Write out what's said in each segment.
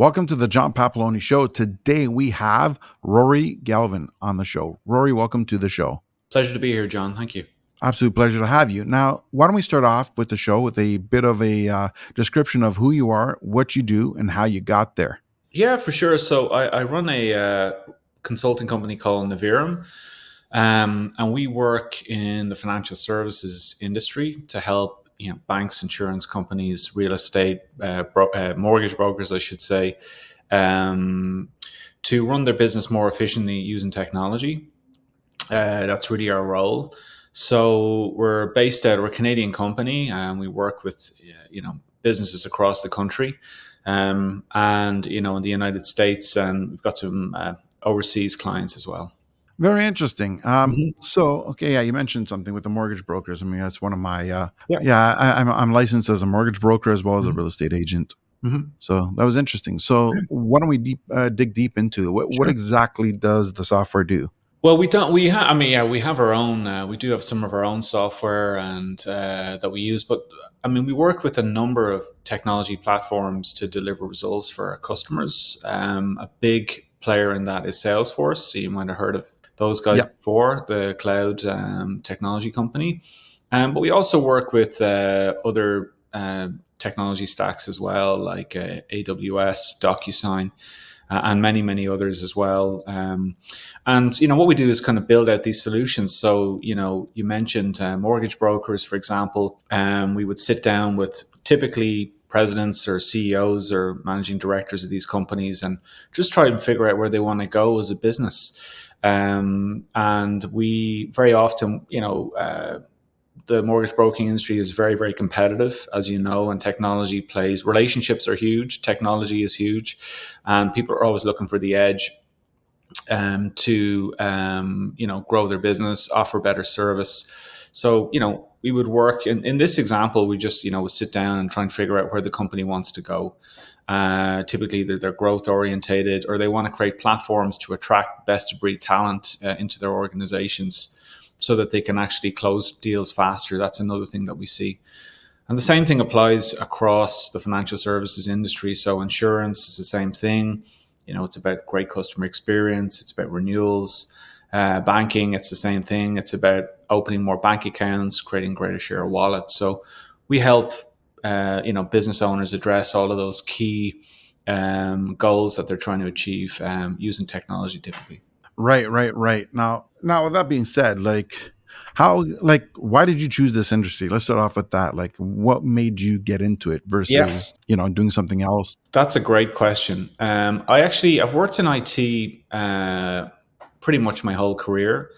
Welcome to the John Papaloni Show. Today we have Rory Galvin on the show. Rory, welcome to the show. Pleasure to be here, John. Thank you. Absolute pleasure to have you. Now, why don't we start off with the show with a bit of a uh, description of who you are, what you do, and how you got there? Yeah, for sure. So I, I run a uh, consulting company called Navirum. Um, and we work in the financial services industry to help you know banks, insurance companies, real estate, uh, bro- uh, mortgage brokers, I should say, um, to run their business more efficiently using technology. Uh, that's really our role. So we're based out. We're a Canadian company, and we work with you know businesses across the country, um, and you know in the United States, and we've got some uh, overseas clients as well. Very interesting. Um, mm-hmm. So, okay, yeah, you mentioned something with the mortgage brokers. I mean, that's one of my, uh, yeah, yeah I, am I'm, I'm licensed as a mortgage broker as well as mm-hmm. a real estate agent. Mm-hmm. So that was interesting. So, why don't we deep, uh, dig deep into what, sure. what exactly does the software do? Well, we don't. We have. I mean, yeah, we have our own. Uh, we do have some of our own software and uh, that we use. But I mean, we work with a number of technology platforms to deliver results for our customers. Um, a big player in that is Salesforce. So you might have heard of those guys yep. before, the cloud um, technology company. Um, but we also work with uh, other uh, technology stacks as well, like uh, AWS, DocuSign, uh, and many, many others as well. Um, and, you know, what we do is kind of build out these solutions. So, you know, you mentioned uh, mortgage brokers, for example. Um, we would sit down with typically presidents or CEOs or managing directors of these companies and just try and figure out where they want to go as a business. Um, and we very often, you know, uh, the mortgage broking industry is very, very competitive, as you know, and technology plays. Relationships are huge, technology is huge, and people are always looking for the edge um, to, um, you know, grow their business, offer better service. So, you know, we would work in, in this example, we just, you know, sit down and try and figure out where the company wants to go. Uh, typically, they're, they're, growth orientated or they want to create platforms to attract best of breed talent uh, into their organizations so that they can actually close deals faster. That's another thing that we see. And the same thing applies across the financial services industry. So, insurance is the same thing. You know, it's about great customer experience, it's about renewals. Uh, banking, it's the same thing. It's about opening more bank accounts, creating greater share of wallet. So, we help uh, you know business owners address all of those key um, goals that they're trying to achieve um, using technology typically. Right right right. Now now with that being said like how like why did you choose this industry? Let's start off with that. Like what made you get into it versus yeah. you know doing something else? That's a great question. Um, i actually i've worked in it uh, pretty much my whole career.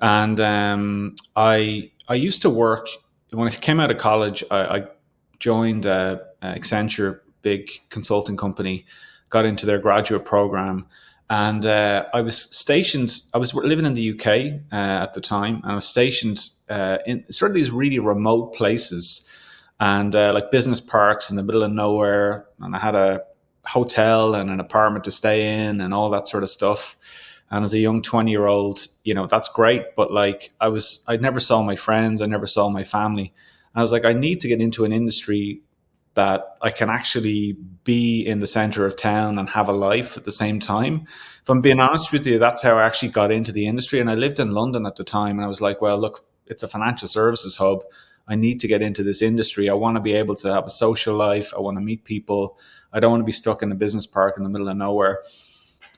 And um, i i used to work when i came out of college I, I joined uh, Accenture, big consulting company, got into their graduate program, and uh, I was stationed. I was living in the UK uh, at the time, and I was stationed uh, in sort of these really remote places, and uh, like business parks in the middle of nowhere. And I had a hotel and an apartment to stay in, and all that sort of stuff. And as a young 20 year old, you know, that's great. But like, I was, I never saw my friends, I never saw my family. I was like, I need to get into an industry that I can actually be in the center of town and have a life at the same time. If I'm being honest with you, that's how I actually got into the industry. And I lived in London at the time, and I was like, well, look, it's a financial services hub. I need to get into this industry. I want to be able to have a social life. I want to meet people. I don't want to be stuck in a business park in the middle of nowhere.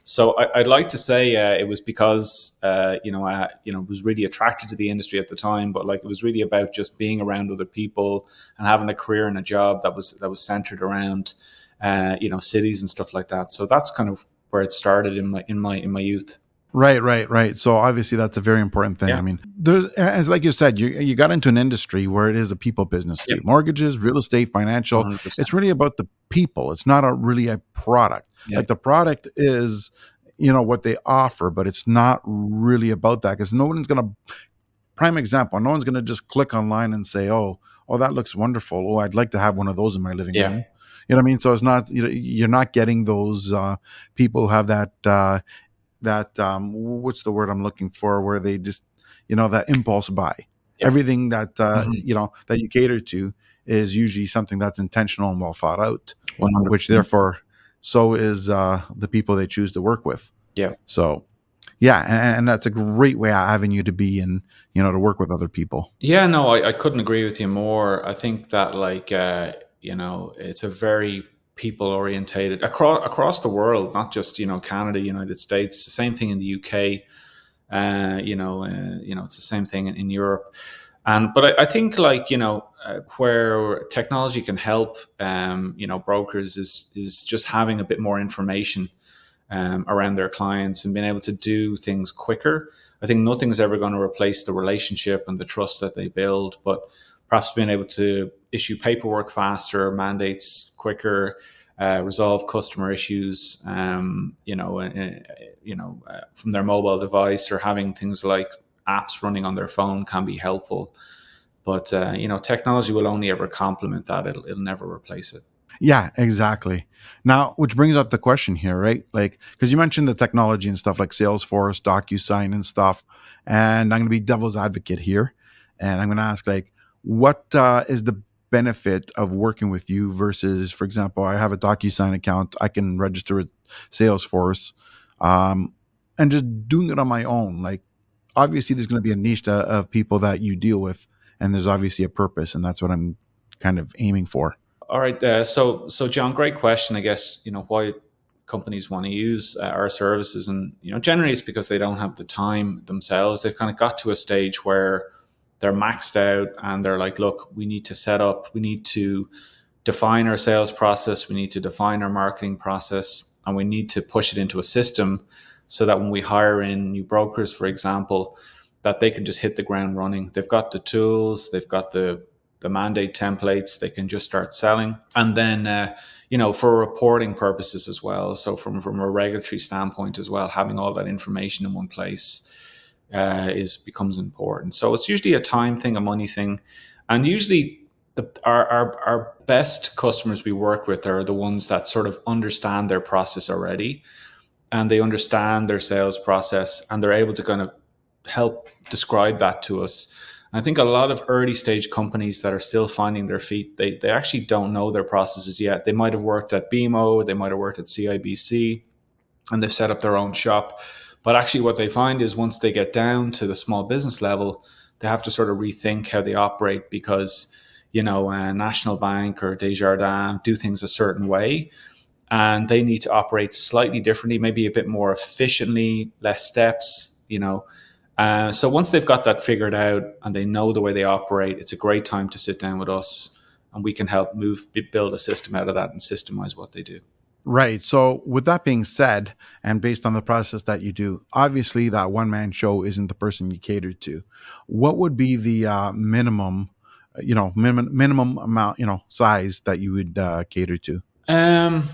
So I, would like to say uh, it was because uh, you know I you know was really attracted to the industry at the time, but like it was really about just being around other people and having a career and a job that was that was centered around uh, you know cities and stuff like that. So that's kind of where it started in my in my in my youth. Right, right, right. So obviously that's a very important thing. Yeah. I mean, there's as like you said, you you got into an industry where it is a people business too. Yep. Mortgages, real estate, financial. 100%. It's really about the people. It's not a really a product. Yep. Like the product is, you know, what they offer, but it's not really about that because no one's gonna prime example, no one's gonna just click online and say, Oh, oh, that looks wonderful. Oh, I'd like to have one of those in my living yeah. room. You know what I mean? So it's not you know, you're not getting those uh, people who have that uh, that um, what's the word I'm looking for, where they just you know that impulse buy. Yeah. Everything that uh, mm-hmm. you know that you cater to is usually something that's intentional and well thought out, 100%. which therefore so is uh, the people they choose to work with. Yeah. So yeah, and, and, that's a great way of having you to be and you know to work with other people. Yeah, no, I, I couldn't agree with you more. I think that like uh, you know it's a very people orientated across across the world, not just you know Canada, United States. The same thing in the UK. Uh, you know, uh, you know, it's the same thing in, in Europe. And but I, I, think like you know uh, where technology can help, um, you know, brokers is is just having a bit more information um, around their clients and being able to do things quicker. I think nothing's ever going to replace the relationship and the trust that they build, but perhaps being able to issue paperwork faster, mandates quicker, uh, resolve customer issues, um, you know, uh, you know, uh, from their mobile device or having things like apps running on their phone can be helpful. But uh, you know, technology will only ever complement that; it'll, it'll never replace it. Yeah, exactly. Now, which brings up the question here, right? Like, because you mentioned the technology and stuff like Salesforce, DocuSign, and stuff. And I'm going to be devil's advocate here. And I'm going to ask, like, what uh, is the benefit of working with you versus, for example, I have a DocuSign account, I can register with Salesforce, um, and just doing it on my own. Like, obviously, there's going to be a niche to, of people that you deal with, and there's obviously a purpose, and that's what I'm kind of aiming for. All right. Uh, so, so John, great question. I guess you know why companies want to use uh, our services, and you know, generally it's because they don't have the time themselves. They've kind of got to a stage where they're maxed out, and they're like, "Look, we need to set up. We need to define our sales process. We need to define our marketing process, and we need to push it into a system so that when we hire in new brokers, for example." That they can just hit the ground running. They've got the tools, they've got the the mandate templates. They can just start selling, and then uh, you know for reporting purposes as well. So from from a regulatory standpoint as well, having all that information in one place uh, is becomes important. So it's usually a time thing, a money thing, and usually the, our, our our best customers we work with are the ones that sort of understand their process already, and they understand their sales process, and they're able to kind of help describe that to us I think a lot of early stage companies that are still finding their feet, they, they actually don't know their processes yet. They might have worked at BMO, they might have worked at CIBC, and they've set up their own shop. But actually, what they find is once they get down to the small business level, they have to sort of rethink how they operate because, you know, a National Bank or Desjardins do things a certain way. And they need to operate slightly differently, maybe a bit more efficiently, less steps, you know, uh, so once they've got that figured out and they know the way they operate, it's a great time to sit down with us and we can help move build a system out of that and systemize what they do. Right. So with that being said, and based on the process that you do, obviously that one man show isn't the person you cater to. What would be the uh, minimum, you know, minimum minimum amount, you know, size that you would uh, cater to? Um,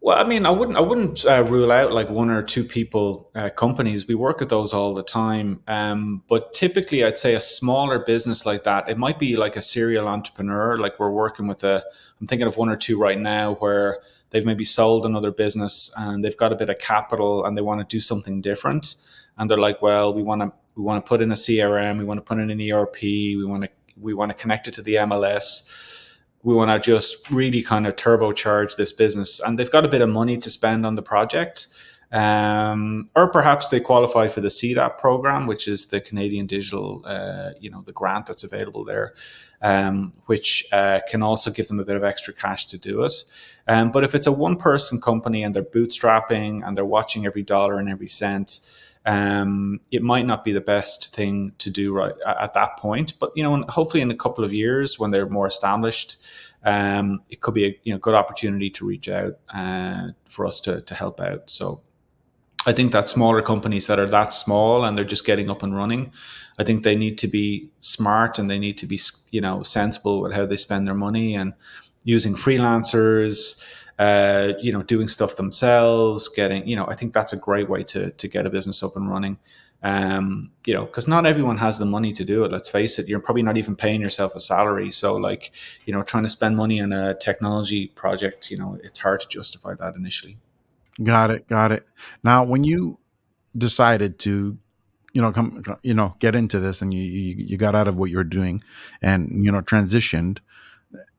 well, I mean, I wouldn't, I wouldn't uh, rule out like one or two people uh, companies. We work with those all the time, um, but typically, I'd say a smaller business like that, it might be like a serial entrepreneur. Like we're working with a, I'm thinking of one or two right now where they've maybe sold another business and they've got a bit of capital and they want to do something different, and they're like, well, we want to, we want to put in a CRM, we want to put in an ERP, we want to, we want to connect it to the MLS we want to just really kind of turbocharge this business. And they've got a bit of money to spend on the project um, or perhaps they qualify for the CDAP program, which is the Canadian Digital, uh, you know, the grant that's available there, um, which uh, can also give them a bit of extra cash to do it. Um, but if it's a one-person company and they're bootstrapping and they're watching every dollar and every cent, um, it might not be the best thing to do right at that point. But you know, hopefully in a couple of years when they're more established, um, it could be a you know good opportunity to reach out uh, for us to to help out. So. I think that smaller companies that are that small and they're just getting up and running, I think they need to be smart and they need to be, you know, sensible with how they spend their money and using freelancers, uh, you know, doing stuff themselves, getting, you know, I think that's a great way to to get a business up and running. Um, you know, because not everyone has the money to do it. Let's face it, you're probably not even paying yourself a salary. So, like, you know, trying to spend money on a technology project, you know, it's hard to justify that initially. Got it, got it. Now, when you decided to you know come you know get into this and you, you you got out of what you were doing and you know transitioned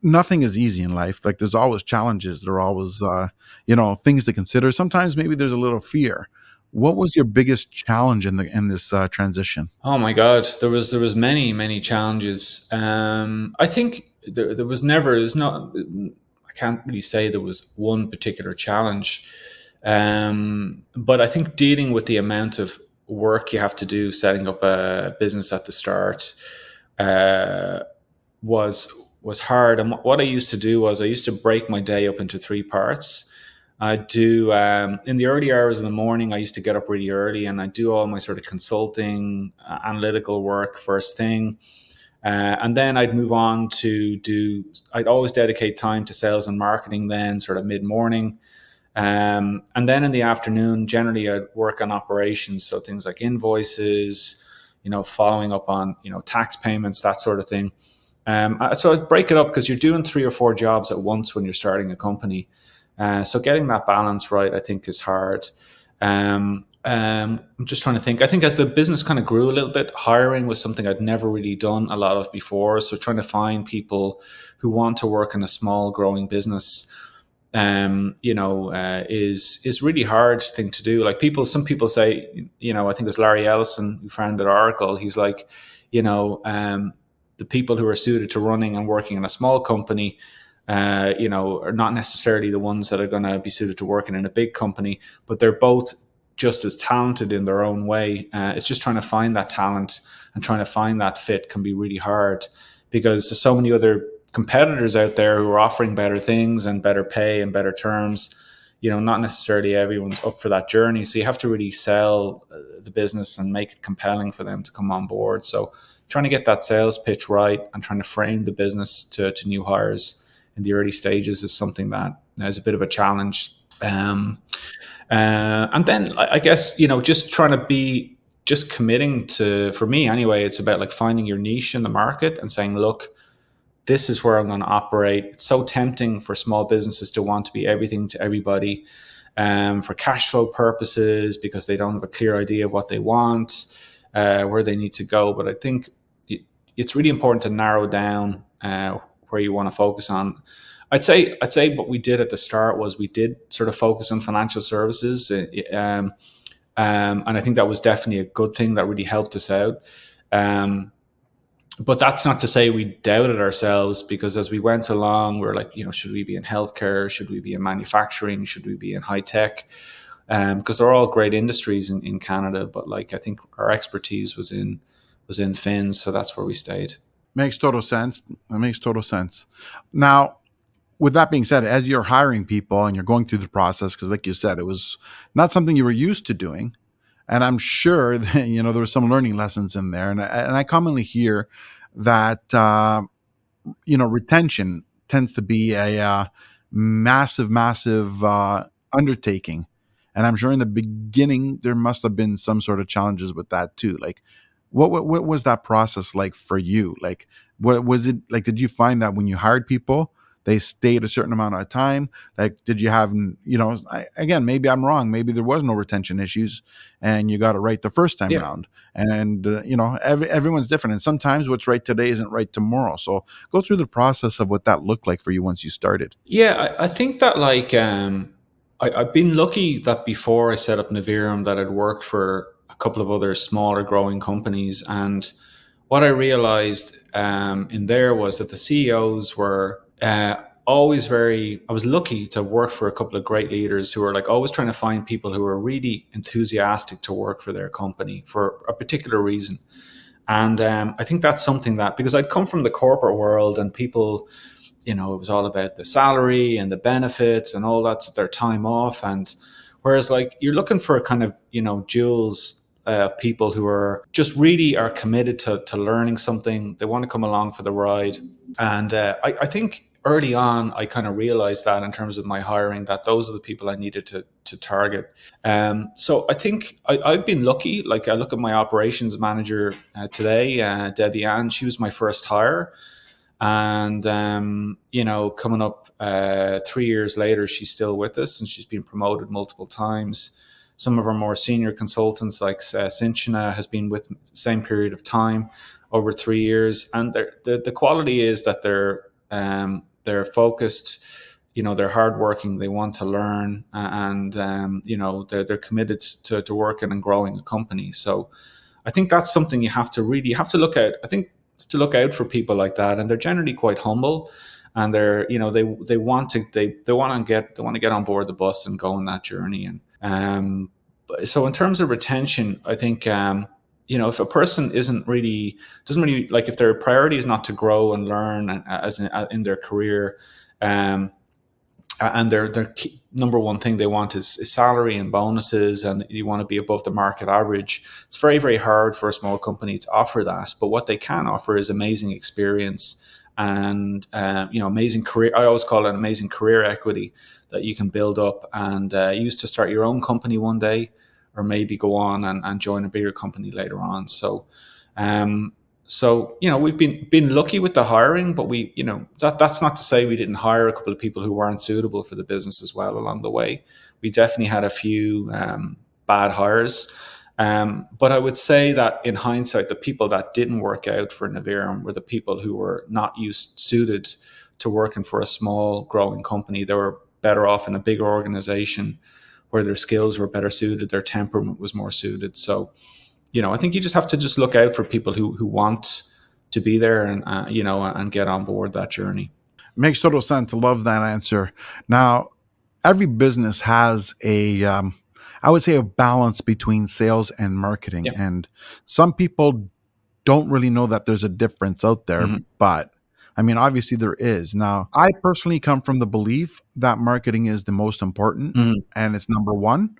nothing is easy in life. Like there's always challenges. There are always, uh, you know, things to consider. Sometimes maybe there's a little fear. What was your biggest challenge in the in this uh, transition? Oh my God, there was there was many many challenges. Um, I think there, there was never. There's not. I can't really say there was one particular challenge, um, but I think dealing with the amount of work you have to do setting up a business at the start uh, was was hard. And what I used to do was I used to break my day up into three parts. I do um, in the early hours of the morning. I used to get up really early and I do all my sort of consulting, uh, analytical work first thing, uh, and then I'd move on to do. I'd always dedicate time to sales and marketing. Then sort of mid morning, um, and then in the afternoon, generally I'd work on operations, so things like invoices, you know, following up on you know tax payments, that sort of thing. Um, so I'd break it up because you're doing three or four jobs at once when you're starting a company. Uh, so getting that balance right, I think, is hard. Um, um, I'm just trying to think. I think as the business kind of grew a little bit, hiring was something I'd never really done a lot of before. So trying to find people who want to work in a small, growing business, um, you know, uh, is is really hard thing to do. Like people, some people say, you know, I think it was Larry Ellison who founded Oracle. He's like, you know, um, the people who are suited to running and working in a small company, uh, you know, are not necessarily the ones that are going to be suited to working in a big company, but they're both just as talented in their own way. Uh, it's just trying to find that talent and trying to find that fit can be really hard because there's so many other competitors out there who are offering better things and better pay and better terms. You know, not necessarily everyone's up for that journey. So you have to really sell uh, the business and make it compelling for them to come on board. So trying to get that sales pitch right and trying to frame the business to, to new hires in the early stages is something that is a bit of a challenge. Um, uh, and then I guess, you know, just trying to be just committing to, for me anyway, it's about like finding your niche in the market and saying, look, this is where I'm going to operate. It's so tempting for small businesses to want to be everything to everybody um, for cash flow purposes because they don't have a clear idea of what they want, uh, where they need to go. But I think it's really important to narrow down uh, where you want to focus on. I'd say I'd say what we did at the start was we did sort of focus on financial services, uh, um, um, and I think that was definitely a good thing that really helped us out. Um, but that's not to say we doubted ourselves because as we went along, we are like, you know, should we be in healthcare? Should we be in manufacturing? Should we be in high tech? Because um, they're all great industries in, in Canada, but like I think our expertise was in was in Fins, so that's where we stayed. Makes total sense. That makes total sense. Now, with that being said, as you're hiring people and you're going through the process, because like you said, it was not something you were used to doing, and I'm sure that you know there were some learning lessons in there. And I, and I commonly hear that uh, you know retention tends to be a uh, massive, massive uh, undertaking. And I'm sure in the beginning there must have been some sort of challenges with that too. Like what, what what was that process like for you? Like what was it like did you find that when you hired people they stayed a certain amount of time like did you have you know I, again maybe i'm wrong maybe there was no retention issues and you got it right the first time yeah. around and uh, you know every, everyone's different and sometimes what's right today isn't right tomorrow so go through the process of what that looked like for you once you started yeah i, I think that like um I, i've been lucky that before i set up navirum that i'd worked for a couple of other smaller growing companies. And what I realized um, in there was that the CEOs were uh, always very, I was lucky to work for a couple of great leaders who were like always trying to find people who were really enthusiastic to work for their company for a particular reason. And um, I think that's something that, because I'd come from the corporate world and people, you know, it was all about the salary and the benefits and all that, their time off. And whereas, like, you're looking for a kind of, you know, Jules uh, of people who are just really are committed to, to learning something. They want to come along for the ride. And uh, I, I think early on, I kind of realized that in terms of my hiring, that those are the people I needed to, to target. Um, so I think I, have been lucky. Like I look at my operations manager uh, today, uh, Debbie Ann, she was my first hire. And, um, you know, coming up uh, three years later, she's still with us and she's been promoted multiple times. Some of our more senior consultants, like uh, has been with the same period of time, over three years, and the the quality is that they're um, they're focused you know they're hardworking they want to learn and um, you know they're, they're committed to, to working and growing a company. So i think that's something you have to really have to look at i think to look out for people like that and they're generally quite humble and they're you know they they want to they, they want to get they want to get on board the bus and go on that journey and um so in terms of retention i think um you know if a person isn't really doesn't really like if their priority is not to grow and learn as in, uh, in their career um and their their number one thing they want is, is, salary and bonuses, and you want to be above the market average. It's very very hard for a small company to offer that, but what they can offer is amazing experience and uh, you know amazing career. I always call it amazing career equity that you can build up and uh, use to start your own company one day, or maybe go on and, and join a bigger company later on. So. Um, so you know we've been been lucky with the hiring, but we you know that that's not to say we didn't hire a couple of people who weren't suitable for the business as well along the way. We definitely had a few um, bad hires, um, but I would say that in hindsight, the people that didn't work out for Navirum were the people who were not used suited to working for a small growing company. They were better off in a bigger organization where their skills were better suited, their temperament was more suited. So you know, I think you just have to just look out for people who who want to be there and uh, you know and get on board that journey. Makes total sense. Love that answer. Now, every business has a, um, I would say, a balance between sales and marketing, yep. and some people don't really know that there's a difference out there, mm-hmm. but. I mean, obviously there is. Now, I personally come from the belief that marketing is the most important mm-hmm. and it's number one.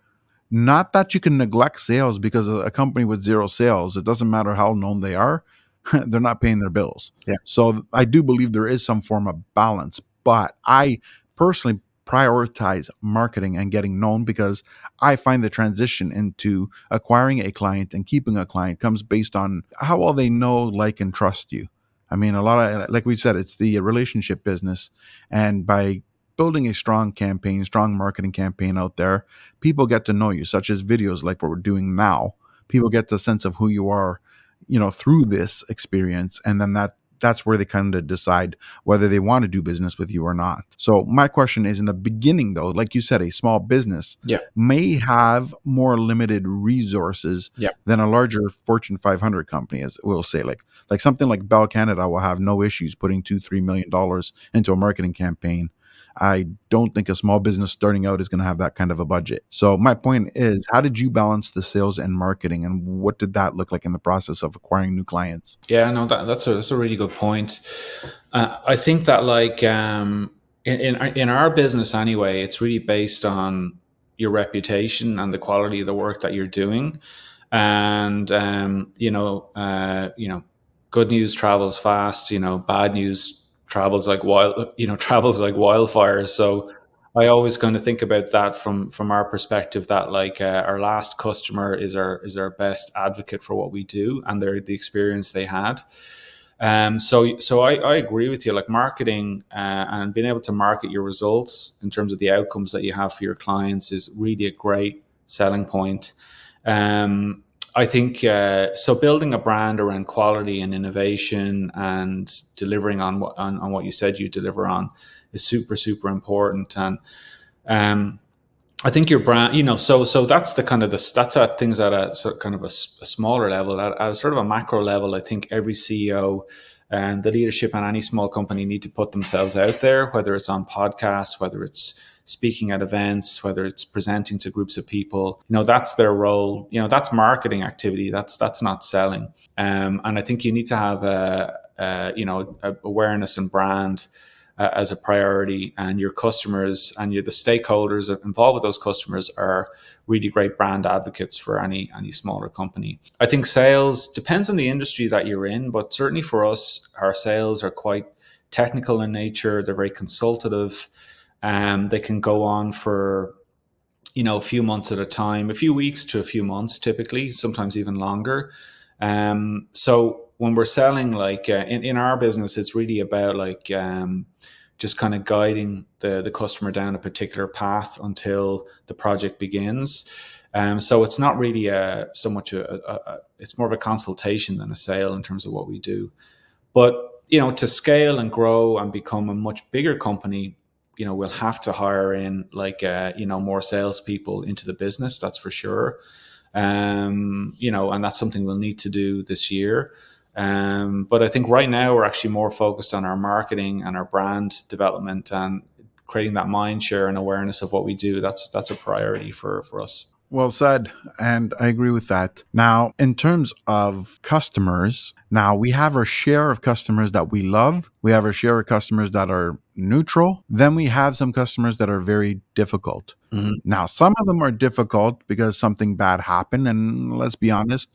Not that you can neglect sales because a company with zero sales, it doesn't matter how known they are, they're not paying their bills. Yeah. So I do believe there is some form of balance, but I personally prioritize marketing and getting known because I find the transition into acquiring a client and keeping a client comes based on how well they know, like, and trust you. I mean, a lot of, like we said, it's the relationship business. And by building a strong campaign, strong marketing campaign out there, people get to know you, such as videos like what we're doing now. People get the sense of who you are, you know, through this experience, and then that that's where they kind of decide whether they want to do business with you or not. So my question is in the beginning though, like you said, a small business yeah. may have more limited resources yeah. than a larger Fortune 500 company, as we'll say. Like like something like Bell Canada will have no issues putting two, three million dollars into a marketing campaign I don't think a small business starting out is going to have that kind of a budget. So my point is, how did you balance the sales and marketing, and what did that look like in the process of acquiring new clients? Yeah, no, that, that's a that's a really good point. Uh, I think that like um, in, in in our business anyway, it's really based on your reputation and the quality of the work that you're doing, and um, you know, uh, you know, good news travels fast. You know, bad news travels like wild, you know, travels like wildfire. So I always kind of think about that from from our perspective that like uh, our last customer is our is our best advocate for what we do and their the experience they had. Um, so so I, I agree with you. Like marketing uh, and being able to market your results in terms of the outcomes that you have for your clients is really a great selling point. Um, I think uh, so. Building a brand around quality and innovation and delivering on what on, on, what you said you deliver on is super super important. And um, I think your brand, you know, so so that's the kind of the that's at things at a sort of kind of a, a smaller level. At, at a sort of a macro level, I think every CEO and the leadership in any small company need to put themselves out there, whether it's on podcasts, whether it's speaking at events, whether it's presenting to groups of people, you know, that's their role. You know, that's marketing activity. That's that's not selling. Um, and I think you need to have a, a you know a awareness and brand uh, as a priority, and your customers and you the stakeholders involved with those customers are really great brand advocates for any any smaller company. I think sales depends on the industry that you're in, but certainly for us, our sales are quite technical in nature. They're very consultative. Um, they can go on for you know a few months at a time, a few weeks to a few months, typically, sometimes even longer. Um, so when we're selling, like uh, in in our business, it's really about like um, just kind of guiding the the customer down a particular path until the project begins. Um, so it's not really a, so much a, a, a, it's more of a consultation than a sale in terms of what we do. But you know, to scale and grow and become a much bigger company, you know, we'll have to hire in like, uh, you know, more salespeople into the business. That's for sure. Um, you know, and that's something we'll need to do this year. Um, but I think right now we're actually more focused on our marketing and our brand development and creating that mind share and awareness of what we do. That's that's a priority for for us. Well said. And I agree with that. Now, in terms of customers, now we have our share of customers that we love. We have our share of customers that are neutral. Then we have some customers that are very difficult. Mm-hmm. Now, some of them are difficult because something bad happened. And let's be honest,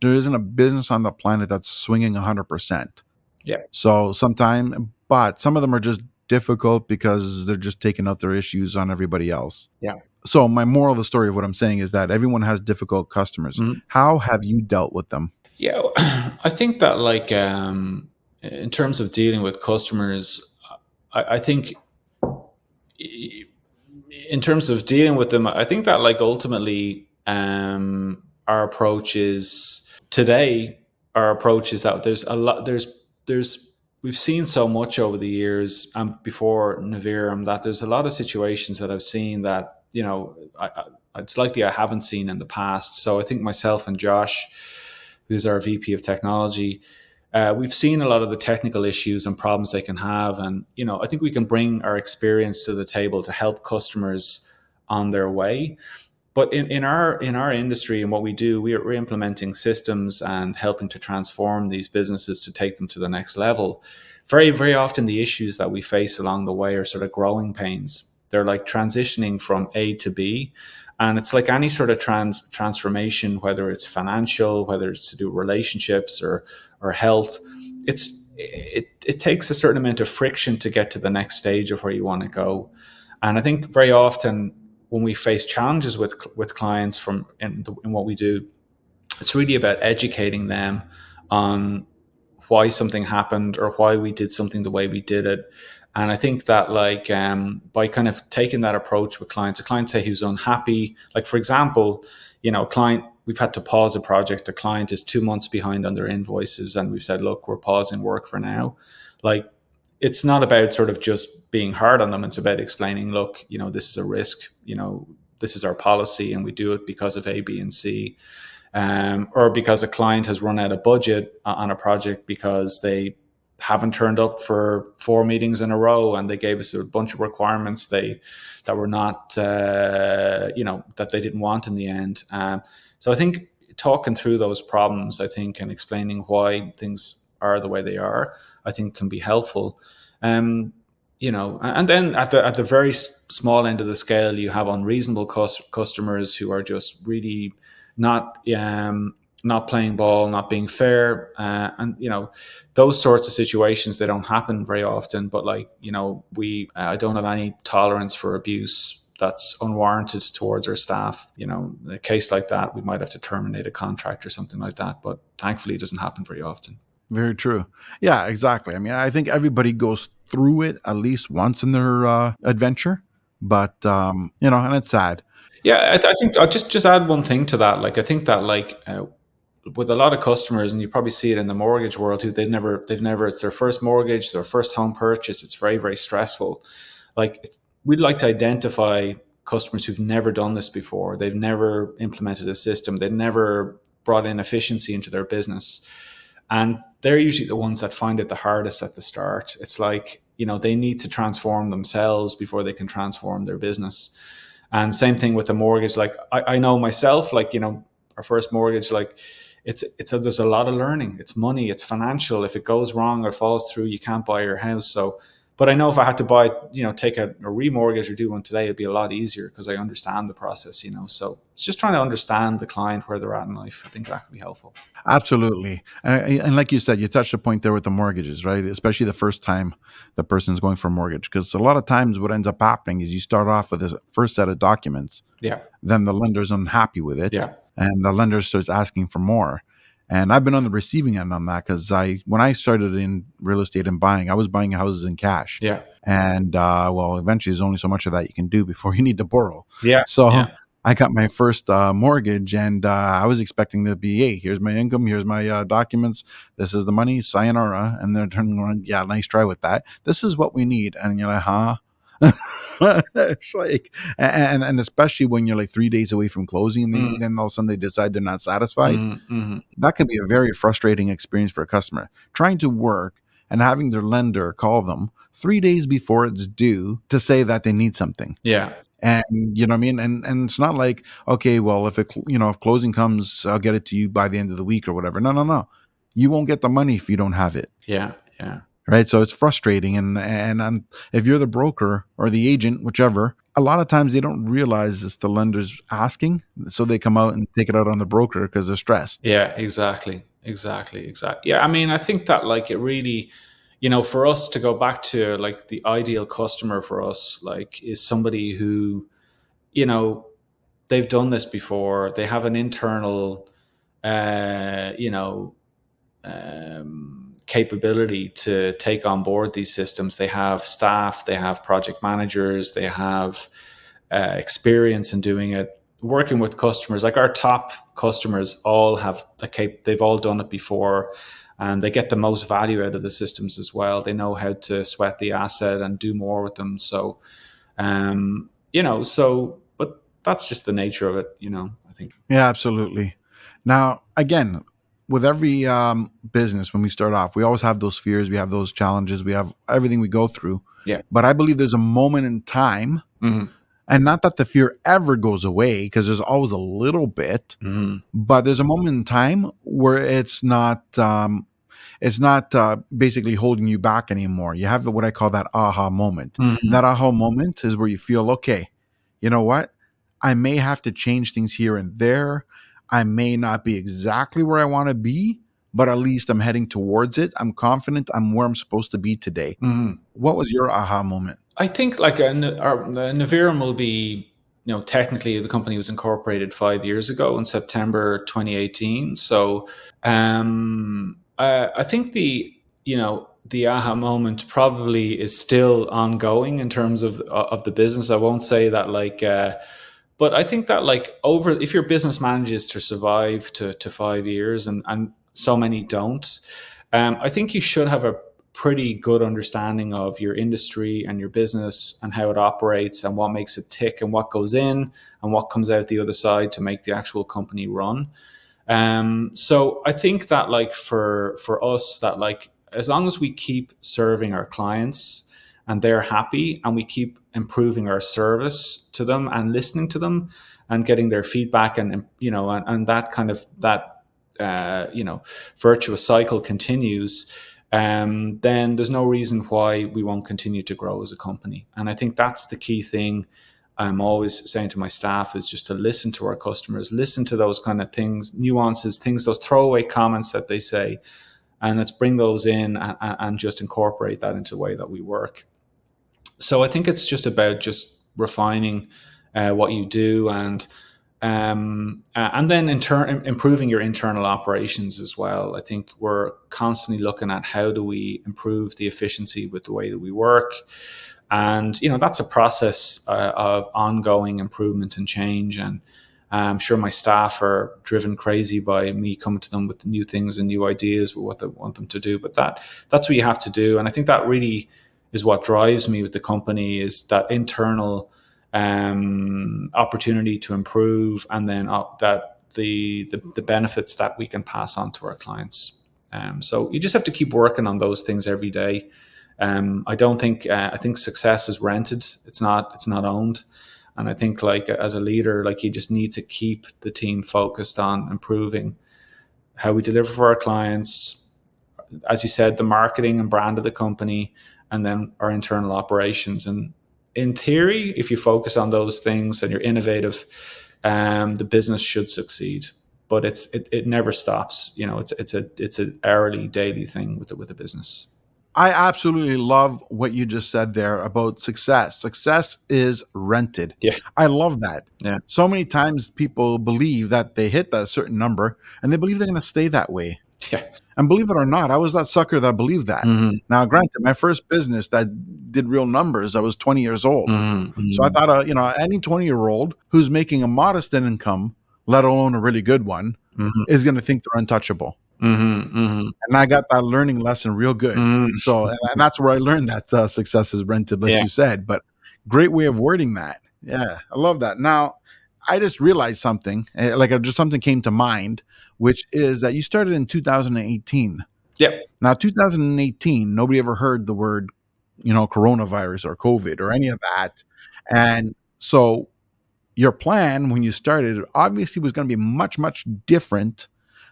there isn't a business on the planet that's swinging 100%. Yeah. So sometime, but some of them are just difficult because they're just taking out their issues on everybody else. Yeah so my moral of the story of what I'm saying is that everyone has difficult customers. Mm-hmm. How have you dealt with them? Yeah, I think that like um, in terms of dealing with customers, I, I think in terms of dealing with them, I think that like ultimately um, our approach is today. Our approach is that there's a lot. There's there's we've seen so much over the years and before Navirum that there's a lot of situations that I've seen that you know, I, I, it's likely I haven't seen in the past. So I think myself and Josh, who's our VP of technology, uh, we've seen a lot of the technical issues and problems they can have, and you know, I think we can bring our experience to the table to help customers on their way. But in, in our in our industry and what we do, we are, we're implementing systems and helping to transform these businesses to take them to the next level. Very very often, the issues that we face along the way are sort of growing pains they're like transitioning from A to B. And it's like any sort of trans transformation, whether it's financial, whether it's to do relationships or or health, it's it, it takes a certain amount of friction to get to the next stage of where you want to go. And I think very often when we face challenges with with clients from in, in what we do, it's really about educating them on why something happened or why we did something the way we did it and I think that like um, by kind of taking that approach with clients, a client say who's unhappy, like for example, you know, a client we've had to pause a project. The client is two months behind on their invoices, and we've said, look, we're pausing work for now. Like it's not about sort of just being hard on them. It's about explaining, look, you know, this is a risk. You know, this is our policy, and we do it because of A, B, and C. Um, or because a client has run out of budget on a project because they haven't turned up for four meetings in a row and they gave us a bunch of requirements they that were not uh, you know that they didn't want in the end. Um, so i think talking through those problems i think and explaining why things are the way they are i think can be helpful. Um, you know and then at the at the very small end of the scale you have unreasonable cost, customers who are just really not um, not playing ball, not being fair, uh, and you know those sorts of situations they don't happen very often. But like you know, we uh, I don't have any tolerance for abuse that's unwarranted towards our staff. You know, in a case like that, we might have to terminate a contract or something like that. But thankfully, it doesn't happen very often. Very true. Yeah, exactly. I mean, I think everybody goes through it at least once in their uh, adventure, but um, you know, and it's sad. Yeah, I, th- I, think I'll just just add one thing to that. Like, I think that like uh, with a lot of customers, and you probably see it in the mortgage world, who they've never, they've never, it's their first mortgage, their first home purchase. It's very, very stressful. Like we'd like to identify customers who've never done this before. They've never implemented a system. They've never brought in efficiency into their business, and they're usually the ones that find it the hardest at the start. It's like you know they need to transform themselves before they can transform their business. And same thing with the mortgage. Like I, I know myself, like you know, our first mortgage, like it's it's a, there's a lot of learning. It's money. It's financial. If it goes wrong or falls through, you can't buy your house. So, but I know if I had to buy, you know, take a, a remortgage or do one today, it'd be a lot easier because I understand the process. You know, so it's just trying to understand the client where they're at in life. I think that could be helpful. Absolutely, and, and like you said, you touched a point there with the mortgages, right? Especially the first time the person's going for a mortgage, because a lot of times what ends up happening is you start off with this first set of documents. Yeah. Then the lender's unhappy with it. Yeah and the lender starts asking for more. And I've been on the receiving end on that because I, when I started in real estate and buying, I was buying houses in cash. Yeah. And uh, well, eventually, there's only so much of that you can do before you need to borrow. Yeah. So, yeah. I got my first uh, mortgage, and uh, I was expecting to be, hey, here's my income, here's my uh, documents, this is the money, sayonara, and they're turning around, yeah, nice try with that. This is what we need, and you're like, huh? it's like, and and especially when you're like three days away from closing, and mm. then all of a sudden they decide they're not satisfied. Mm-hmm. That can be a very frustrating experience for a customer trying to work and having their lender call them three days before it's due to say that they need something. Yeah. And you know what I mean? And and it's not like, okay, well, if it you know, if closing comes, I'll get it to you by the end of the week or whatever. No, no, no. You won't get the money if you don't have it. Yeah. Yeah. Right. So it's frustrating. And and, and if you're the broker or the agent, whichever, a lot of times they don't realize it's the lender's asking. So they come out and take it out on the broker because they're stressed. Yeah, exactly. Exactly. Exactly. Yeah. I mean, I think that like it really you know, for us to go back to like the ideal customer for us, like is somebody who, you know, they've done this before. They have an internal, uh, you know, um, capability to take on board these systems. They have staff, they have project managers, they have uh, experience in doing it. Working with customers, like our top customers, all have the cap. They've all done it before and they get the most value out of the systems as well. They know how to sweat the asset and do more with them. So, um, you know, so but that's just the nature of it, you know. I think. Yeah, absolutely. Now, again, with every um, business, when we start off, we always have those fears, we have those challenges, we have everything we go through. Yeah. But I believe there's a moment in time. Mm-hmm and not that the fear ever goes away because there's always a little bit mm-hmm. but there's a moment in time where it's not um, it's not uh, basically holding you back anymore. You have what I call that aha moment. Mm-hmm. That aha moment is where you feel, okay, you know what? I may have to change things here and there. I may not be exactly where I want to be, but at least I'm heading towards it. I'm confident I'm where I'm supposed to be today. Mm-hmm. What was your aha moment? I think like a, our, Navirum will be, you know, technically the company was incorporated five years ago in September 2018. So, um, uh, I think the you know the aha moment probably is still ongoing in terms of uh, of the business. I won't say that like, uh, but I think that like over if your business manages to survive to to five years and and so many don't, um, I think you should have a pretty good understanding of your industry and your business and how it operates and what makes it tick and what goes in and what comes out the other side to make the actual company run. Um, so I think that like for for us that like as long as we keep serving our clients and they're happy and we keep improving our service to them and listening to them and getting their feedback and you know and, and that kind of that uh, you know virtuous cycle continues um, then there's no reason why we won't continue to grow as a company and i think that's the key thing I'm always saying to my staff is just to listen to our customers, listen to those kind of things, nuances, things, those throwaway comments that they say, and let's bring those in and, and just incorporate that into the way that we work. So I think it's just about just refining uh, what you do and um, uh, and then in turn improving your internal operations as well. I think we're constantly looking at how do we improve the efficiency with the way that we work. And you know that's a process uh, of ongoing improvement and change. And i'm sure my staff are driven crazy by me coming to them with new things and new ideas with what they want them to do. But that that's what you have to do. And i think that really is what drives me with the company is that internal um, opportunity to improve and then that the, the, the benefits that we can pass on to our clients um, so you just have to keep working on those things every day um, I don't think uh, I think success is rented. It's not it's not owned. And I think like as a leader, like you just need to keep the team focused on improving how we deliver for our clients. As you said, the marketing and brand of the company, and then our internal operations. And in theory, if you focus on those things and you're innovative, um, the business should succeed. But it's it, it never stops. You know, it's it's a it's an hourly, daily thing with the, with the business. I absolutely love what you just said there about success. Success is rented. Yeah. I love that. Yeah. So many times people believe that they hit that certain number and they believe they're going to stay that way. Yeah. And believe it or not, I was that sucker that believed that. Mm-hmm. Now, granted, my first business that did real numbers, I was 20 years old. Mm-hmm. So I thought, uh, you know, any 20 year old who's making a modest income, let alone a really good one, mm-hmm. is going to think they're untouchable. Mm-hmm, mm-hmm. And I got that learning lesson real good. Mm-hmm. So, and, and, that's where I learned that uh, success is rented, like yeah. you said. But great way of wording that. Yeah, I love that. Now, I just realized something, eh, like just something came to mind, which is that you started in 2018. Yep. Now, 2018, nobody ever heard the word, you know, coronavirus or COVID or any of that. And so your plan when you started obviously was going to be much, much different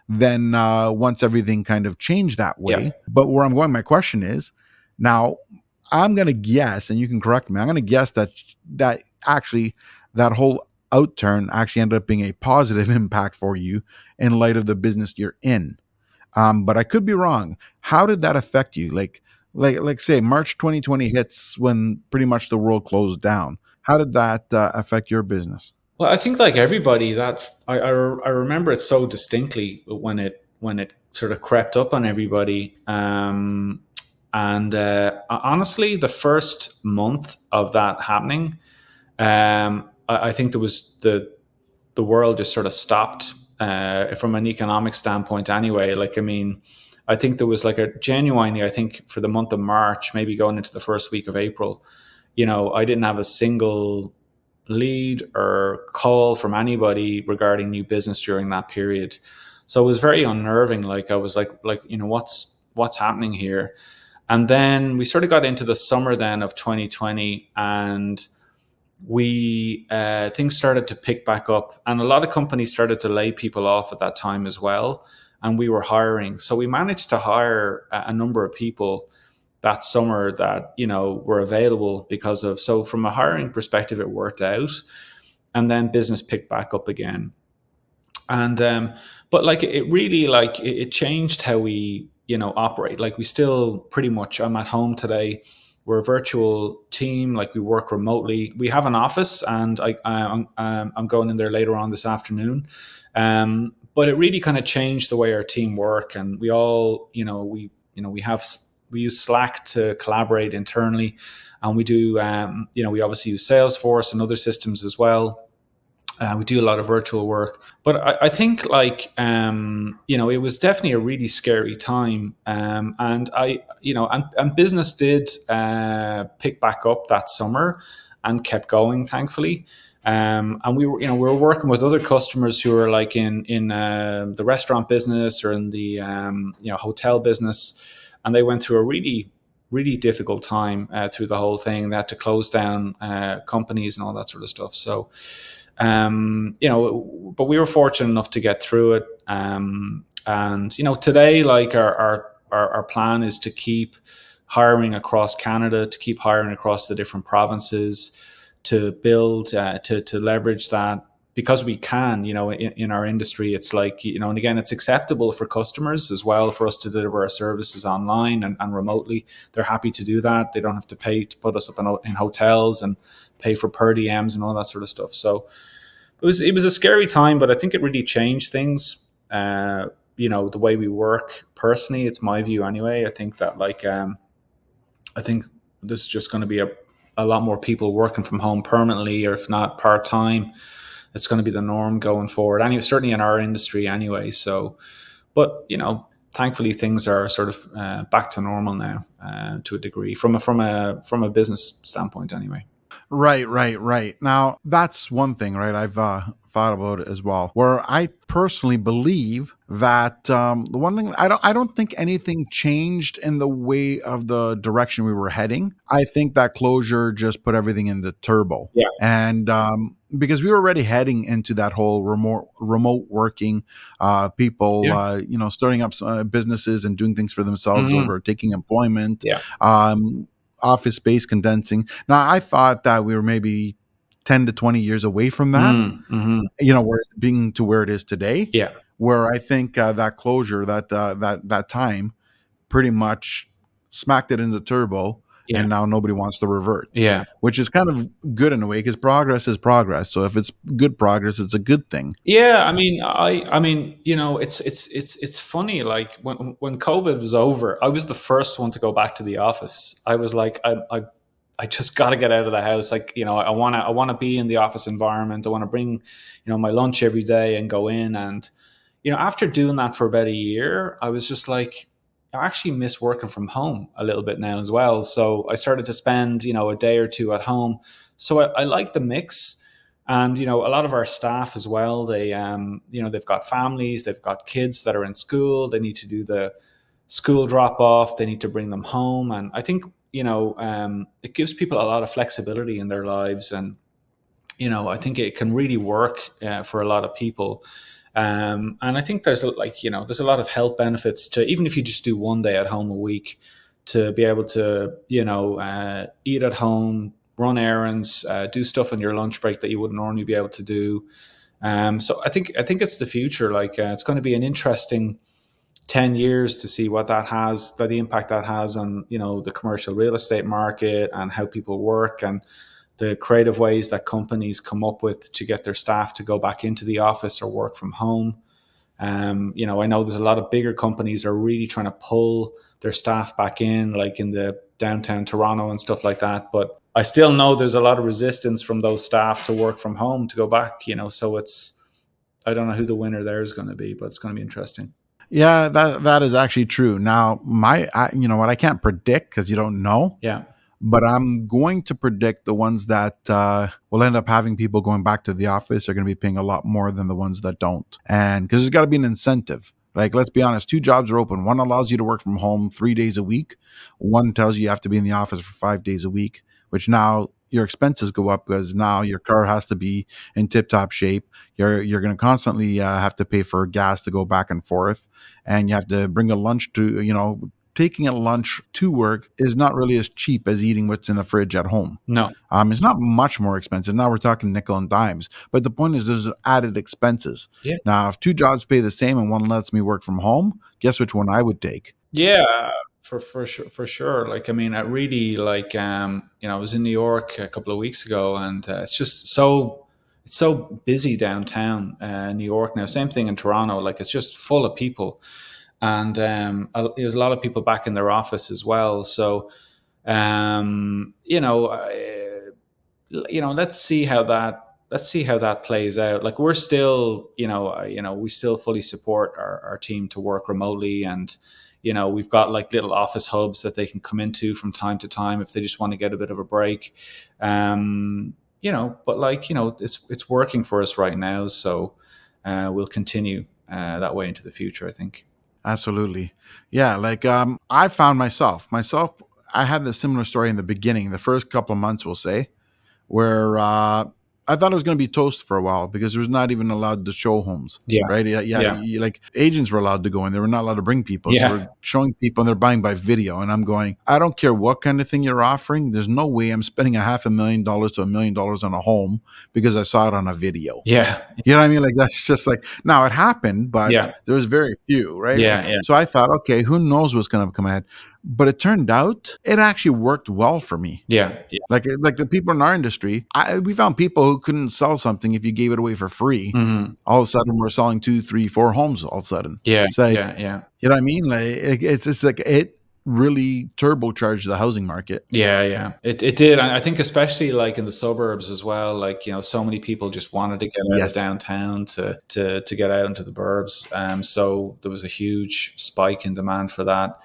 than uh, once everything kind of changed that way. Yep. But where I'm going, my question is now, I'm going to guess, and you can correct me, I'm going to guess that that actually that whole outturn actually ended up being a positive impact for you in light of the business you're in. Um, but I could be wrong. How did that affect you? Like, like, like, say March 2020 hits when pretty much the world closed down. How did that uh, affect your business? Well, I think like everybody, that I, I, I remember it so distinctly when it when it sort of crept up on everybody. Um, and uh, honestly, the first month of that happening, um, I, I think there was the the world just sort of stopped uh, from an economic standpoint. Anyway, like I mean, I think there was like a genuinely, I think for the month of March, maybe going into the first week of April, you know, I didn't have a single lead or call from anybody regarding new business during that period. So it was very unnerving. Like I was like, like you know, what's what's happening here? And then we sort of got into the summer then of 2020, and we uh, things started to pick back up, and a lot of companies started to lay people off at that time as well. And we were hiring, so we managed to hire a number of people that summer that you know were available because of. So from a hiring perspective, it worked out, and then business picked back up again. And um, but like it really like it changed how we you know operate. Like we still pretty much. I'm at home today we're a virtual team like we work remotely. We have an office and I, I am I'm going in there later on this afternoon. Um, but it really kind of changed the way our team work and we all you know we you know we have we use slack to collaborate internally and we do um, you know we obviously use salesforce and other systems as well uh, we do a lot of virtual work, but I, I think like um, you know it was definitely a really scary time, um, and I you know and, and business did uh, pick back up that summer and kept going, thankfully. Um, and we were you know we were working with other customers who are like in in uh, the restaurant business or in the um, you know hotel business, and they went through a really really difficult time uh, through the whole thing. They had to close down uh, companies and all that sort of stuff. So um, you know, but we were fortunate enough to get through it. Um, and you know, today, like our, our our, our plan is to keep hiring across Canada, to keep hiring across the different provinces, to build, uh, to to leverage that because we can. You know, in, in our industry, it's like you know, and again, it's acceptable for customers as well for us to deliver our services online and, and remotely. They're happy to do that. They don't have to pay to put us up in, in hotels and pay for per diems and all that sort of stuff. So it was it was a scary time, but I think it really changed things. Uh, you know, the way we work personally, it's my view anyway. I think that like um, I think this is just going to be a a lot more people working from home permanently, or if not part time. It's going to be the norm going forward. Anyway, certainly in our industry anyway. So, but you know, thankfully things are sort of uh, back to normal now uh, to a degree from a from a from a business standpoint anyway. Right, right, right. Now, that's one thing, right? I've uh, thought about it as well. Where I personally believe that um, the one thing I don't, I don't think anything changed in the way of the direction we were heading. I think that closure just put everything into turbo. Yeah, and um, because we were already heading into that whole remote remote working, uh, people, yeah. uh, you know, starting up uh, businesses and doing things for themselves mm-hmm. over taking employment. Yeah. Um, office space condensing. Now, I thought that we were maybe 10 to 20 years away from that, mm, mm-hmm. you know, where being to where it is today. Yeah. Where I think uh, that closure, that, uh, that, that time pretty much smacked it into turbo Yeah. and now nobody wants to revert. Yeah. which is kind of good in a way because progress is progress. So if it's good progress, it's a good thing. Yeah, I mean, I, I mean, you know, it's it's it's it's funny. Like when when COVID was over, I was the first one to go back to the office. I was like, I, I I just got to get out of the house. Like, you know, I want to, I want to be in the office environment. I want to bring, you know, my lunch every day and go in. And, you know, after doing that for about a year, I was just like, I actually miss working from home a little bit now as well. So I started to spend, you know, a day or two at home. So I, I like the mix. And, you know, a lot of our staff as well, they, um, you know, they've got families, they've got kids that are in school. They need to do the school drop off. They need to bring them home. And I think you know, um, it gives people a lot of flexibility in their lives, and you know, I think it can really work uh, for a lot of people. Um, and I think there's a, like you know, there's a lot of health benefits to even if you just do one day at home a week to be able to you know uh, eat at home, run errands, uh, do stuff on your lunch break that you wouldn't normally be able to do. Um, so I think I think it's the future. Like uh, it's going to be an interesting 10 years to see what that has the impact that has on you know the commercial real estate market and how people work and the creative ways that companies come up with to get their staff to go back into the office or work from home um, you know i know there's a lot of bigger companies are really trying to pull their staff back in like in the downtown toronto and stuff like that but i still know there's a lot of resistance from those staff to work from home to go back you know so it's i don't know who the winner there is going to be but it's going to be interesting yeah, that that is actually true. Now, my, I, you know what, I can't predict because you don't know. Yeah. But I'm going to predict the ones that uh, will end up having people going back to the office are going to be paying a lot more than the ones that don't, and because there's got to be an incentive. Like, let's be honest, two jobs are open. One allows you to work from home three days a week. One tells you you have to be in the office for five days a week, which now your expenses go up because now your car has to be in tip top shape. You're you're going to constantly uh, have to pay for gas to go back and forth, and you have to bring a lunch to you know taking a lunch to work is not really as cheap as eating what's in the fridge at home. No, um, it's not much more expensive. Now we're talking nickel and dimes, but the point is there's added expenses. Yeah. Now, if two jobs pay the same and one lets me work from home, guess which one I would take? Yeah, for for sure for sure like i mean i really like um you know i was in new york a couple of weeks ago and uh, it's just so it's so busy downtown uh, new york now same thing in toronto like it's just full of people and um there's a lot of people back in their office as well. So um you know uh, you know let's see how that let's see how that plays out. Like we're still, you know, uh, you know, we still fully support our, our team to work remotely, and you know we've got like little office hubs that they can come into from time to time if they just want to get a bit of a break. Um you know but like you know it's it's working for us right now. So uh, we'll continue uh, that way into the future i think absolutely. Yeah like um i found myself myself i had the similar story in the beginning the first couple of months we'll say where uh I thought it was going to be toast for a while because it was not even allowed to show homes. Yeah. Right. Yeah. Yeah. yeah. Like agents were allowed to go in. They were not allowed to bring people. Yeah. So we're showing people and they're buying by video. And I'm going, I don't care what kind of thing you're offering. There's no way I'm spending a half a million dollars to a million dollars on a home because I saw it on a video. Yeah. You know what I mean? Like that's just like now it happened, but yeah. there was very few. Right. Yeah. yeah. So I thought, okay, who knows what's going to come ahead but it turned out it actually worked well for me. Yeah, yeah. Like like the people in our industry, I, we found people who couldn't sell something if you gave it away for free. Mm-hmm. All of a sudden, we're selling two, three, four homes. All of a sudden, yeah, like, yeah, yeah. You know what I mean? Like it's just like it really turbocharged the housing market. Yeah, yeah, it it did. I think especially like in the suburbs as well. Like you know, so many people just wanted to get out yes. of downtown to to to get out into the burbs. Um, so there was a huge spike in demand for that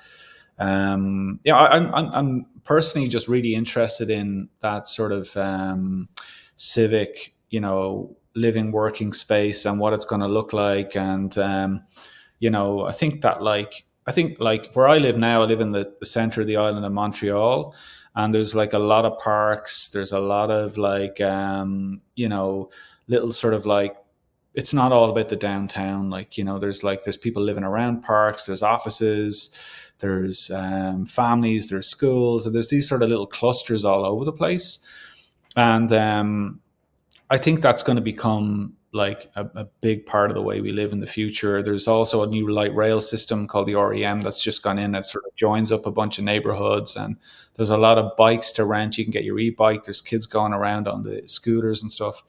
um, yeah, I, am I'm, I'm personally just really interested in that sort of um, civic, you know, living working space and what it's going to look like. And, um, you know, I think that like, I think like where I live now, I live in the, the center of the island of Montreal and there's like a lot of parks. There's a lot of like, um, you know, little sort of like it's not all about the downtown. Like, you know, there's like, there's people living around parks, there's offices, there's um, families, there's schools, and there's these sort of little clusters all over the place. And um, I think that's going to become, like a, a, big part of the way we live in the future. There's also a new light rail system called the REM that's just gone in that sort of joins up a bunch of neighborhoods and there's a lot of bikes to rent. You can get your e-bike. There's kids going around on the scooters and stuff.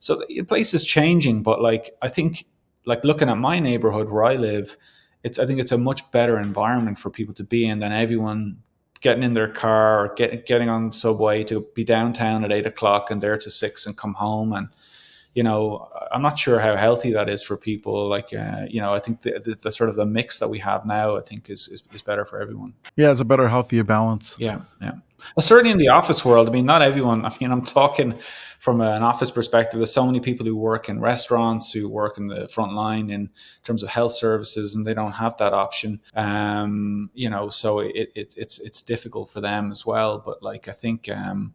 So the place is changing, but like I think like looking at my neighborhood where I live, it's I think it's a much better environment for people to be in than everyone getting in their car or get, getting on the subway to be downtown at eight o'clock and there to six and come home. And you know i'm not sure how healthy that is for people. Like uh, you know i think the, the, the, sort of the mix that we have now i think is, is, is better for everyone. Yeah it's a better healthier balance. Yeah yeah well, certainly in the office world i mean not everyone i mean i'm talking from an office perspective there's so many people who work in restaurants who work in the front line in terms of health services and they don't have that option um you know so it, it it's it's difficult for them as well but like i think um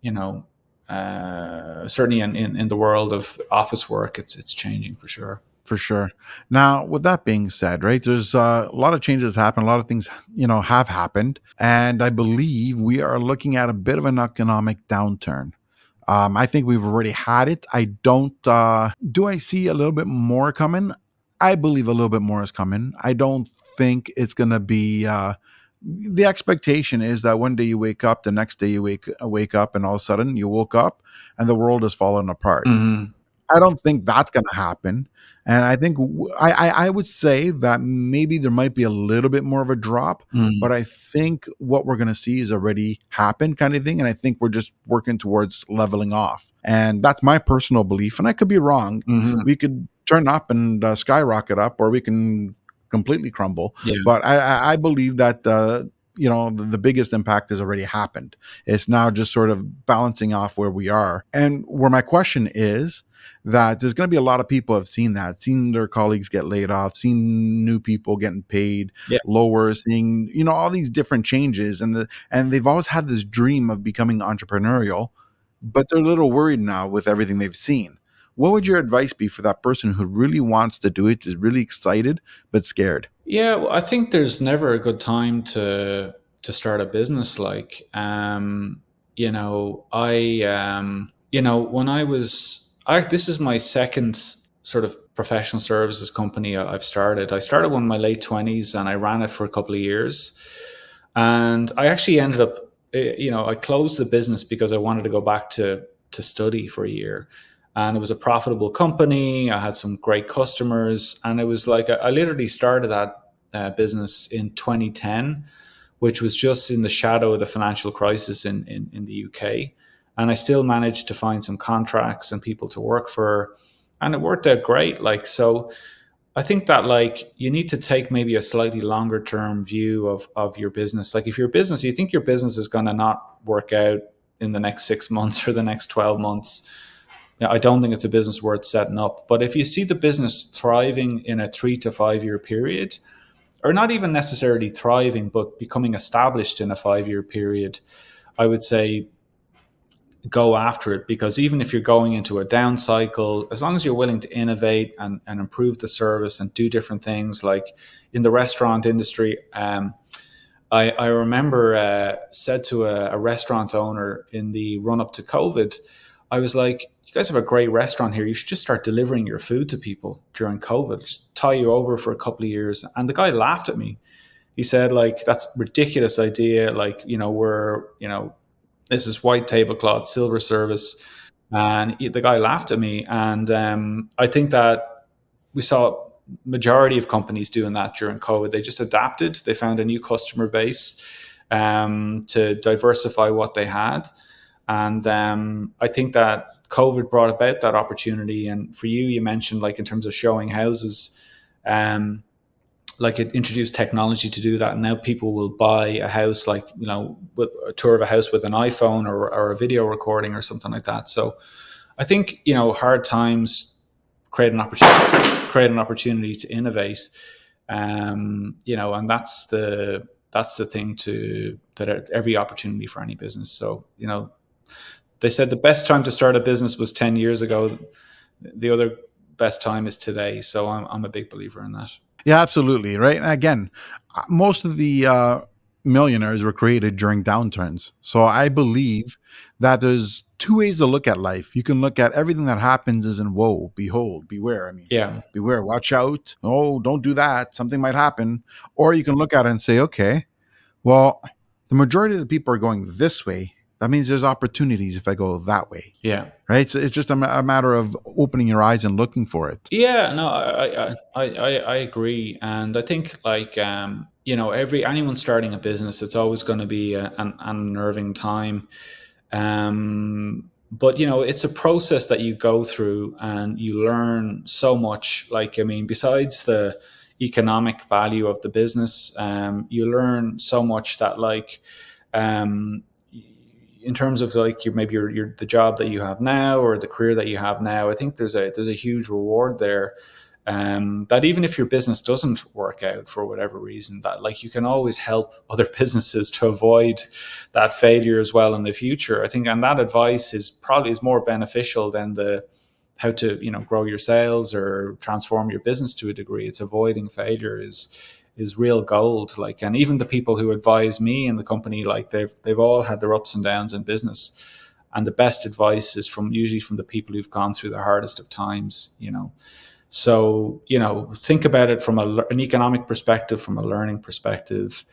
you know uh, certainly in, in, in the world of office work, it's it's changing for sure. For sure. Now, with that being said, right, there's uh, a lot of changes happen. A lot of things, you know, have happened, and I believe we are looking at a bit of an economic downturn. Um, I think we've already had it. I don't. Uh, do I see a little bit more coming? I believe a little bit more is coming. I don't think it's going to be uh, the expectation is that one day you wake up, the next day you wake wake up, and all of a sudden you woke up and the world has fallen apart. Mm-hmm. I don't think that's going to happen, and I think I, I, I would say that maybe there might be a little bit more of a drop, mm-hmm. but I think what we're going to see is already happened, kind of thing, and I think we're just working towards leveling off, and that's my personal belief, and I could be wrong. Mm-hmm. We could turn up and uh, skyrocket up, or we can completely crumble. Yeah. But I, I believe that uh, you know the, the, biggest impact has already happened. It's now just sort of balancing off where we are, and where my question is that there's going to be a lot of people have seen that, seen their colleagues get laid off, seen new people getting paid yeah. lower, seeing you know all these different changes, and the and they've always had this dream of becoming entrepreneurial, but they're a little worried now with everything they've seen what would your advice be for that person who really wants to do it, is really excited but scared? Yeah, well, I think there's never a good time to to start a business. Like, um, you know, I, um, you know, when I was, I this is my second sort of professional services company I've started. I started one in my late twenties and I ran it for a couple of years, and I actually ended up, eh, you know, I closed the business because I wanted to go back to to study for a year and it was a profitable company. I had some great customers, and it was like I, literally started that uh, business in 2010, which was just in the shadow of the financial crisis in, in, in the UK. And I still managed to find some contracts and people to work for, and it worked out great. Like so, I think that like you need to take maybe a slightly longer term view of of your business. Like if your business, you think your business is going to not work out in the next six months or the next twelve months I don't think it's a business worth setting up. But if you see the business thriving in a three to five year period, or not even necessarily thriving, but becoming established in a five year period, I would say go after it because even if you're going into a down cycle, as long as you're willing to innovate and, and improve the service and do different things, like in the restaurant industry, um, I, I remember uh, said to a, a restaurant owner in the run up to COVID, I was like, you guys have a great restaurant here. You should just start delivering your food to people during COVID. Just tie you over for a couple of years. And the guy laughed at me. He said, like, that's ridiculous idea. Like, you know, we're, you know, this is white tablecloth, silver service. And he, the guy laughed at me. And um, I think that we saw majority of companies doing that during COVID. They just adapted. They found a new customer base um, to diversify what they had. And um, I think that COVID brought about that opportunity. And for you, you mentioned like in terms of showing houses, um, like it introduced technology to do that. And now people will buy a house, like, you know, with a tour of a house with an iPhone or, or a video recording or something like that. So I think, you know, hard times create an opportunity, create an opportunity to innovate. Um, you know, and that's the, that's the thing to that every opportunity for any business. So, you know, they said the best time to start a business was 10 years ago. The other best time is today. So I'm, I'm a big believer in that. Yeah, absolutely. Right. And again, most of the, uh, millionaires were created during downturns. So I believe that there's two ways to look at life. You can look at everything that happens as in woe, behold, beware. I mean, yeah, beware, watch out. Oh, don't do that. Something might happen. Or you can look at it and say, okay, well, the majority of the people are going this way. That means there's opportunities if I go that way. Yeah. Right. So it's just a, a matter of opening your eyes and looking for it. Yeah. No, I, I, I, I agree. And I think like, um, you know, every, anyone starting a business, it's always going to be a, an, an unnerving time. Um, but you know it's a process that you go through and you learn so much like i mean besides the economic value of the business um, you learn so much that like um, in terms of like your maybe your, your the job that you have now or the career that you have now i think there's a there's a huge reward there um, that even if your business doesn't work out for whatever reason, that like you can always help other businesses to avoid that failure as well in the future. I think, and that advice is probably is more beneficial than the how to you know grow your sales or transform your business to a degree. It's avoiding failure is is real gold. Like, and even the people who advise me in the company, like they've they've all had their ups and downs in business. And the best advice is from usually from the people who've gone through the hardest of times, you know. So, you know, think about it from a, an economic perspective, from a learning perspective,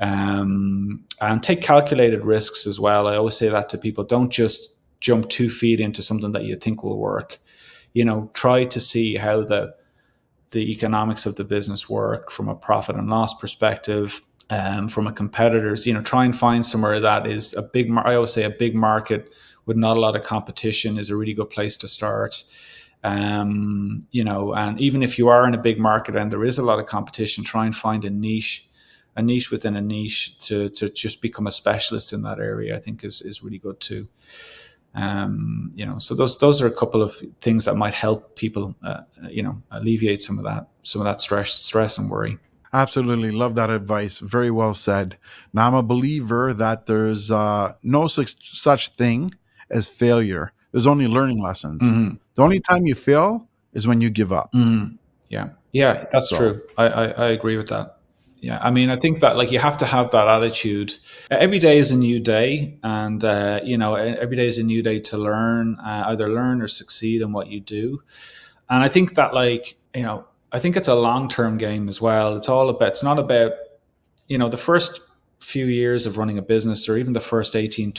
um, and take calculated risks as well. I always say that to people don't just jump two feet into something that you think will work. You know, try to see how the the economics of the business work from a profit and loss perspective, um, from a competitor's. You know, try and find somewhere that is a big. I always say a big market with not a lot of competition is a really good place to start. Um, you know, and even if you are in a big market and there is a lot of competition, try and find a niche, a niche within a niche to to just become a specialist in that area. I think is is really good too. Um, you know, so those those are a couple of things that might help people, uh, you know, alleviate some of that some of that stress stress and worry. Absolutely love that advice. Very well said. Now I'm a believer that there's uh, no such such thing as failure. There's only learning lessons. Mm-hmm. The only time you fail is when you give up. Mm-hmm. Yeah, yeah, that's so. true. I, I, I agree with that. Yeah, I mean, I think that like you have to have that attitude. Every day is a new day, and uh, you know, every day is a new day to learn, uh, either learn or succeed in what you do. And I think that like you know, I think it's a long term game as well. It's all about. It's not about you know the first few years of running a business or even the first 18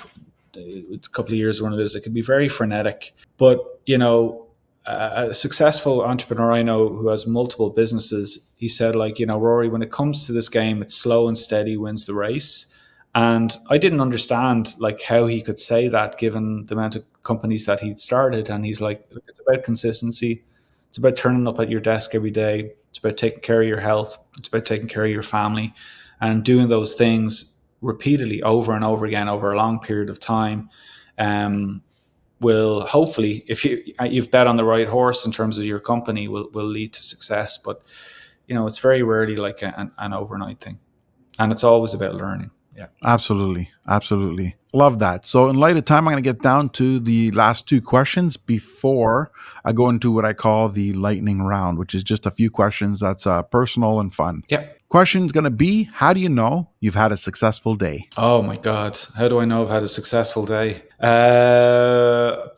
a couple of years running this, it can be very frenetic. But you know, a successful entrepreneur I know who has multiple businesses, he said, like, you know, Rory, when it comes to this game, it's slow and steady wins the race. And I didn't understand like how he could say that given the amount of companies that he'd started. And he's like, it's about consistency. It's about turning up at your desk every day. It's about taking care of your health. It's about taking care of your family and doing those things repeatedly over and over again over a long period of time um, will hopefully if you you've bet on the right horse in terms of your company will will lead to success. But you know it's very rarely like an, an overnight thing. And it's always about learning. Yeah. Absolutely. Absolutely. Love that. So in light of time i'm going to get down to the last two questions before i go into what i call the lightning round which is just a few questions that's uh, personal and fun. Yeah. Question is going to be How do you know you've had a successful day? Oh my God. How do I know I've had a successful day? Uh,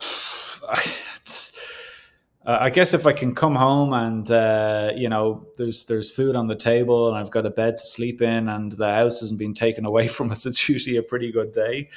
I guess if I can come home and uh, you know there's there's food on the table and I've got a bed to sleep in and the house hasn't been taken away from us, it's usually a pretty good day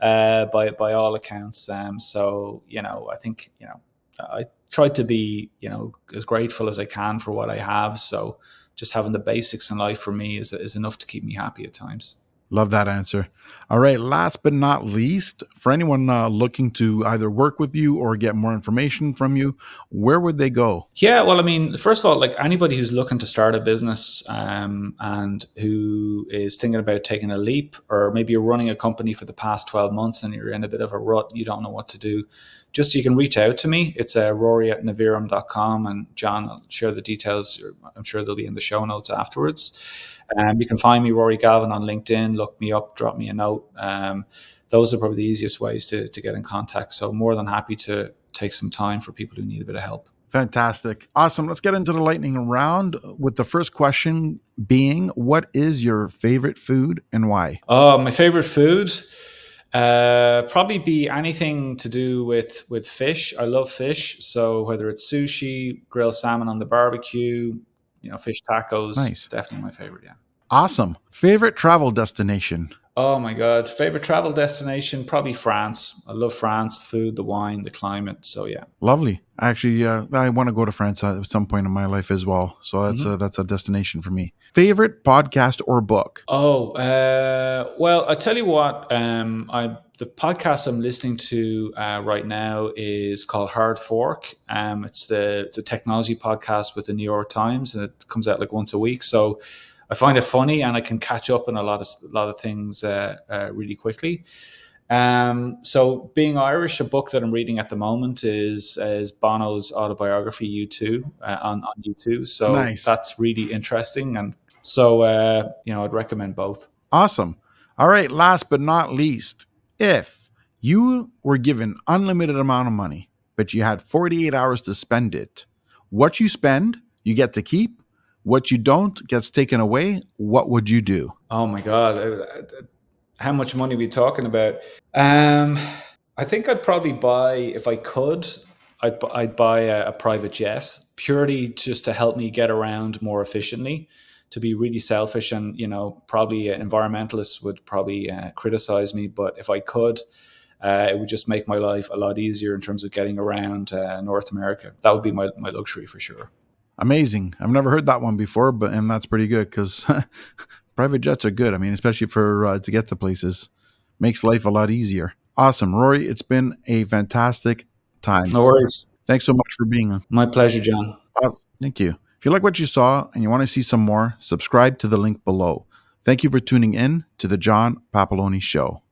uh, by by all accounts. Um, so you know I think you know I try to be you know as grateful as I can for what I have. So just having the basics in life for me is, is enough to keep me happy at times. Love that answer. All right. Last but not least, for anyone uh, looking to either work with you or get more information from you, where would they go? Yeah. Well, I mean, first of all, like anybody who's looking to start a business um, and who is thinking about taking a leap, or maybe you're running a company for the past 12 months and you're in a bit of a rut, you don't know what to do, just you can reach out to me. It's uh, rory at navirum.com and John will share the details. I'm sure they'll be in the show notes afterwards. Um, you can find me, Rory Galvin, on LinkedIn. Look me up, drop me a note. Um, those are probably the easiest ways to, to get in contact. So, more than happy to take some time for people who need a bit of help. Fantastic. Awesome. Let's get into the lightning round with the first question being what is your favorite food and why? Oh, my favorite food uh, probably be anything to do with with fish. I love fish, so whether it's sushi, grilled salmon on the barbecue, you know, fish tacos, nice. definitely my favorite, yeah. Awesome. Favorite travel destination? Oh my god, favorite travel destination probably France. I love France, the food, the wine, the climate. So yeah, lovely. Actually, uh, I want to go to France at some point in my life as well. So that's mm-hmm. a, that's a destination for me. Favorite podcast or book? Oh, uh, well, I tell you what. Um, I the podcast I'm listening to uh, right now is called Hard Fork. Um, it's the it's a technology podcast with the New York Times, and it comes out like once a week. So I find it funny and I can catch up on a lot of a lot of things uh, uh, really quickly. Um, so, being Irish, a book that I'm reading at the moment is is Bono's autobiography U2 uh, on on U2. So nice. that's really interesting, and so uh, you know I'd recommend both. Awesome. All right. Last but not least, if you were given unlimited amount of money, but you had 48 hours to spend it, what you spend, you get to keep what you don't gets taken away, what would you do? Oh my God. How much money are we talking about? Um, I think I'd probably buy, if I could, I'd, I'd buy a, a private jet purely just to help me get around more efficiently to be really selfish and you know probably environmentalists would probably uh, criticize me but if i could uh, it would just make my life a lot easier in terms of getting around uh, north america that would be my, my luxury for sure amazing. I've never heard that one before, but and that's pretty good because private jets are good. I mean, especially for uh, to get to places, makes life a lot easier. Awesome, Rory. It's been a fantastic time. No worries. Thanks so much for being on. My pleasure, John. Uh, thank you. If you like what you saw and you want to see some more, subscribe to the link below. Thank you for tuning in to the John Papaloni Show.